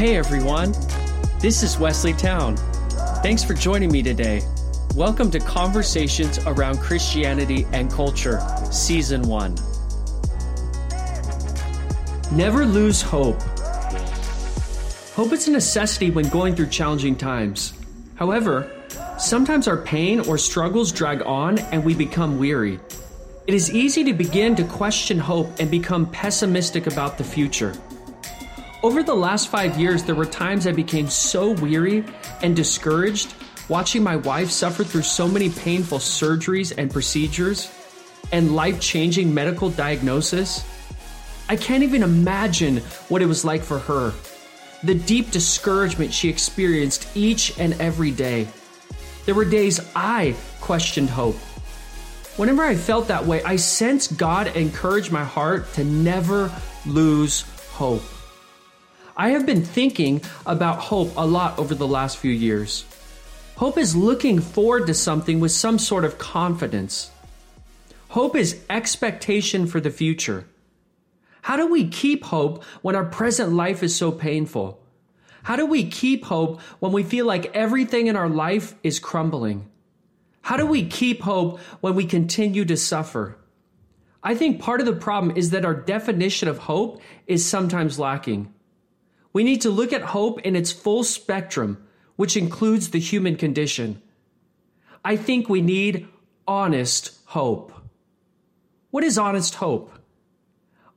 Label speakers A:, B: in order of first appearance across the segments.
A: Hey everyone, this is Wesley Town. Thanks for joining me today. Welcome to Conversations Around Christianity and Culture, Season 1. Never lose hope. Hope is a necessity when going through challenging times. However, sometimes our pain or struggles drag on and we become weary. It is easy to begin to question hope and become pessimistic about the future. Over the last five years, there were times I became so weary and discouraged watching my wife suffer through so many painful surgeries and procedures and life changing medical diagnosis. I can't even imagine what it was like for her. The deep discouragement she experienced each and every day. There were days I questioned hope. Whenever I felt that way, I sensed God encourage my heart to never lose hope. I have been thinking about hope a lot over the last few years. Hope is looking forward to something with some sort of confidence. Hope is expectation for the future. How do we keep hope when our present life is so painful? How do we keep hope when we feel like everything in our life is crumbling? How do we keep hope when we continue to suffer? I think part of the problem is that our definition of hope is sometimes lacking. We need to look at hope in its full spectrum, which includes the human condition. I think we need honest hope. What is honest hope?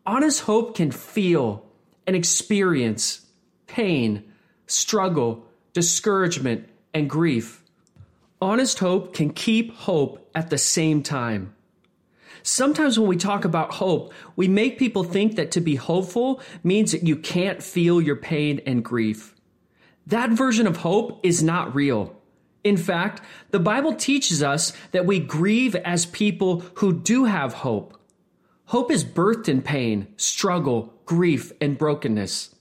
A: Honest hope can feel and experience pain, struggle, discouragement, and grief. Honest hope can keep hope at the same time. Sometimes when we talk about hope, we make people think that to be hopeful means that you can't feel your pain and grief. That version of hope is not real. In fact, the Bible teaches us that we grieve as people who do have hope. Hope is birthed in pain, struggle, grief, and brokenness.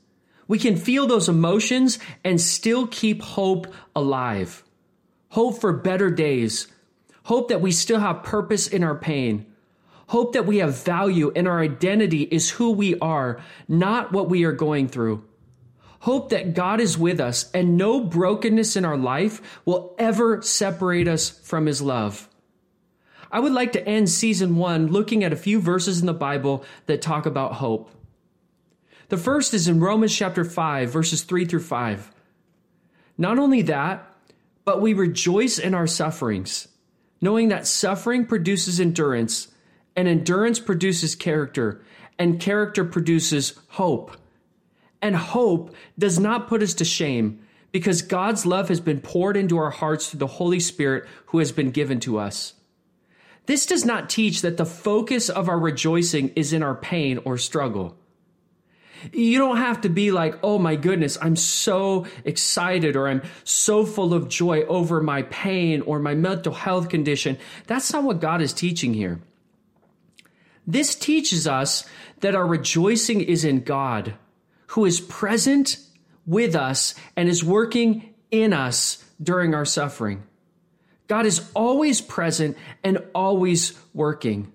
A: We can feel those emotions and still keep hope alive. Hope for better days. Hope that we still have purpose in our pain. Hope that we have value and our identity is who we are, not what we are going through. Hope that God is with us and no brokenness in our life will ever separate us from his love. I would like to end season one looking at a few verses in the Bible that talk about hope. The first is in Romans chapter 5, verses 3 through 5. Not only that, but we rejoice in our sufferings, knowing that suffering produces endurance and endurance produces character, and character produces hope. And hope does not put us to shame because God's love has been poured into our hearts through the Holy Spirit who has been given to us. This does not teach that the focus of our rejoicing is in our pain or struggle. You don't have to be like, oh my goodness, I'm so excited or I'm so full of joy over my pain or my mental health condition. That's not what God is teaching here. This teaches us that our rejoicing is in God, who is present with us and is working in us during our suffering. God is always present and always working.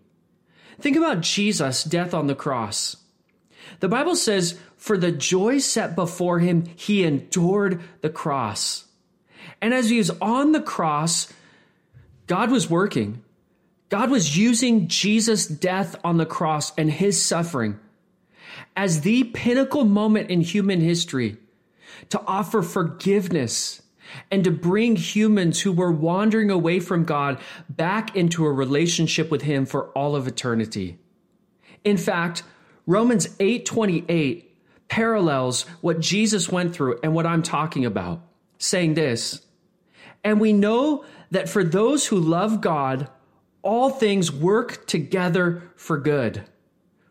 A: Think about Jesus' death on the cross. The Bible says, For the joy set before him, he endured the cross. And as he was on the cross, God was working. God was using Jesus' death on the cross and his suffering as the pinnacle moment in human history to offer forgiveness and to bring humans who were wandering away from God back into a relationship with him for all of eternity. In fact, Romans 8:28 parallels what Jesus went through and what I'm talking about, saying this, and we know that for those who love God, all things work together for good,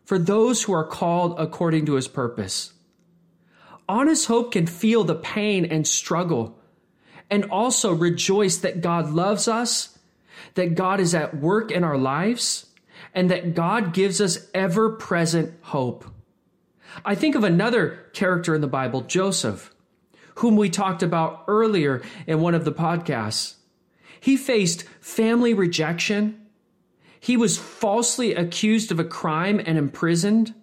A: for those who are called according to his purpose. Honest hope can feel the pain and struggle and also rejoice that God loves us, that God is at work in our lives, and that God gives us ever present hope. I think of another character in the Bible, Joseph, whom we talked about earlier in one of the podcasts. He faced family rejection. He was falsely accused of a crime and imprisoned.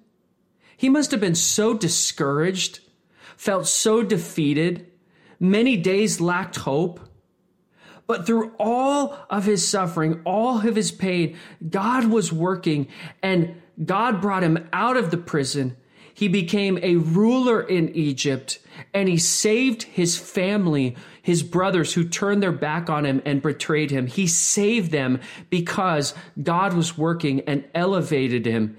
A: He must have been so discouraged, felt so defeated. Many days lacked hope. But through all of his suffering, all of his pain, God was working and God brought him out of the prison. He became a ruler in Egypt and he saved his family, his brothers who turned their back on him and betrayed him. He saved them because God was working and elevated him.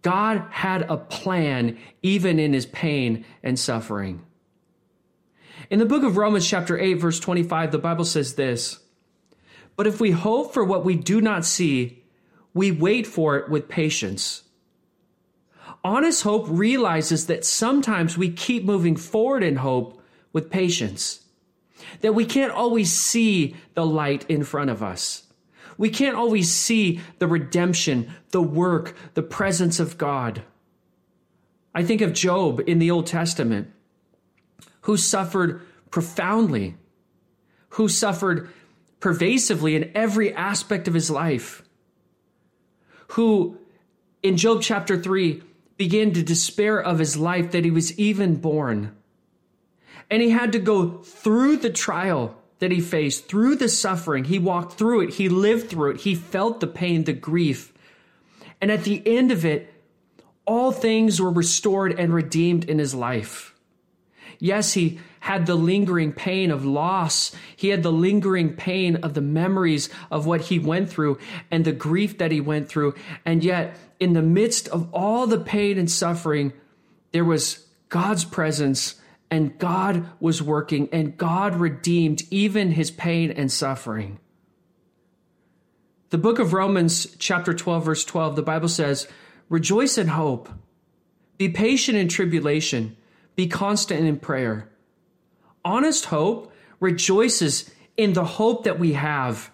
A: God had a plan even in his pain and suffering. In the book of Romans, chapter 8, verse 25, the Bible says this But if we hope for what we do not see, we wait for it with patience. Honest hope realizes that sometimes we keep moving forward in hope with patience, that we can't always see the light in front of us. We can't always see the redemption, the work, the presence of God. I think of Job in the Old Testament who suffered profoundly, who suffered pervasively in every aspect of his life, who in Job chapter 3 began to despair of his life that he was even born. And he had to go through the trial that he faced, through the suffering. He walked through it, he lived through it, he felt the pain, the grief. And at the end of it, all things were restored and redeemed in his life. Yes, he had the lingering pain of loss. He had the lingering pain of the memories of what he went through and the grief that he went through. And yet, in the midst of all the pain and suffering, there was God's presence and God was working and God redeemed even his pain and suffering. The book of Romans, chapter 12, verse 12, the Bible says, Rejoice in hope, be patient in tribulation be constant in prayer. Honest hope rejoices in the hope that we have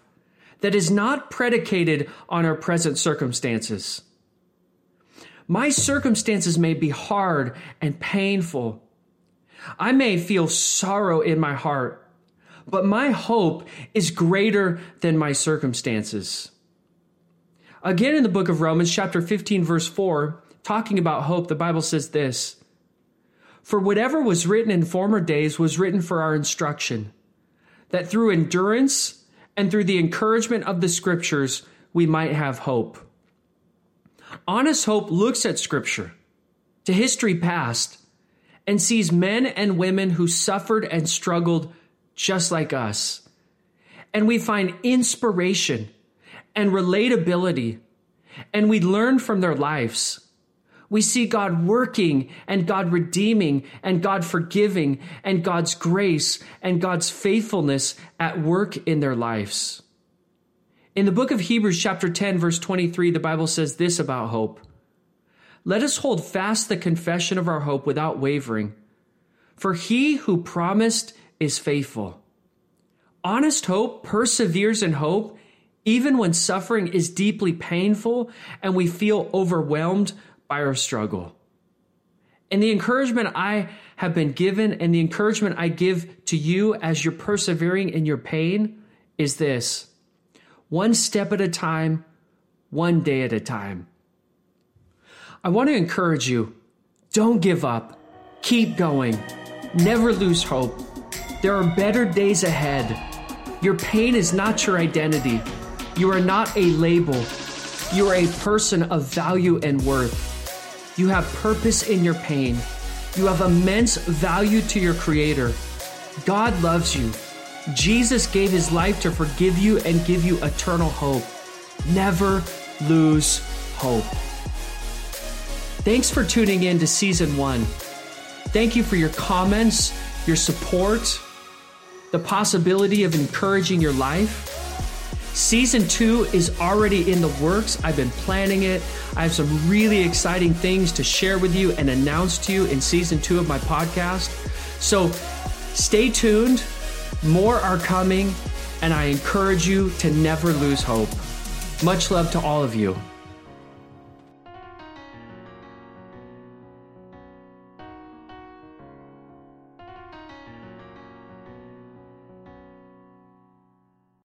A: that is not predicated on our present circumstances. My circumstances may be hard and painful. I may feel sorrow in my heart, but my hope is greater than my circumstances. Again, in the book of Romans, chapter 15, verse 4, talking about hope, the Bible says this for whatever was written in former days was written for our instruction, that through endurance and through the encouragement of the scriptures we might have hope. Honest hope looks at scripture, to history past, and sees men and women who suffered and struggled just like us. And we find inspiration and relatability, and we learn from their lives we see God working and God redeeming and God forgiving and God's grace and God's faithfulness at work in their lives. In the book of Hebrews, chapter 10, verse 23, the Bible says this about hope Let us hold fast the confession of our hope without wavering, for he who promised is faithful. Honest hope perseveres in hope even when suffering is deeply painful and we feel overwhelmed our struggle. And the encouragement I have been given and the encouragement I give to you as you're persevering in your pain is this one step at a time, one day at a time. I want to encourage you don't give up, keep going, never lose hope. There are better days ahead. Your pain is not your identity. You are not a label. You are a person of value and worth. You have purpose in your pain. You have immense value to your Creator. God loves you. Jesus gave his life to forgive you and give you eternal hope. Never lose hope. Thanks for tuning in to season one. Thank you for your comments, your support, the possibility of encouraging your life. Season two is already in the works. I've been planning it. I have some really exciting things to share with you and announce to you in season two of my podcast. So stay tuned. More are coming, and I encourage you to never lose hope. Much love to all of you.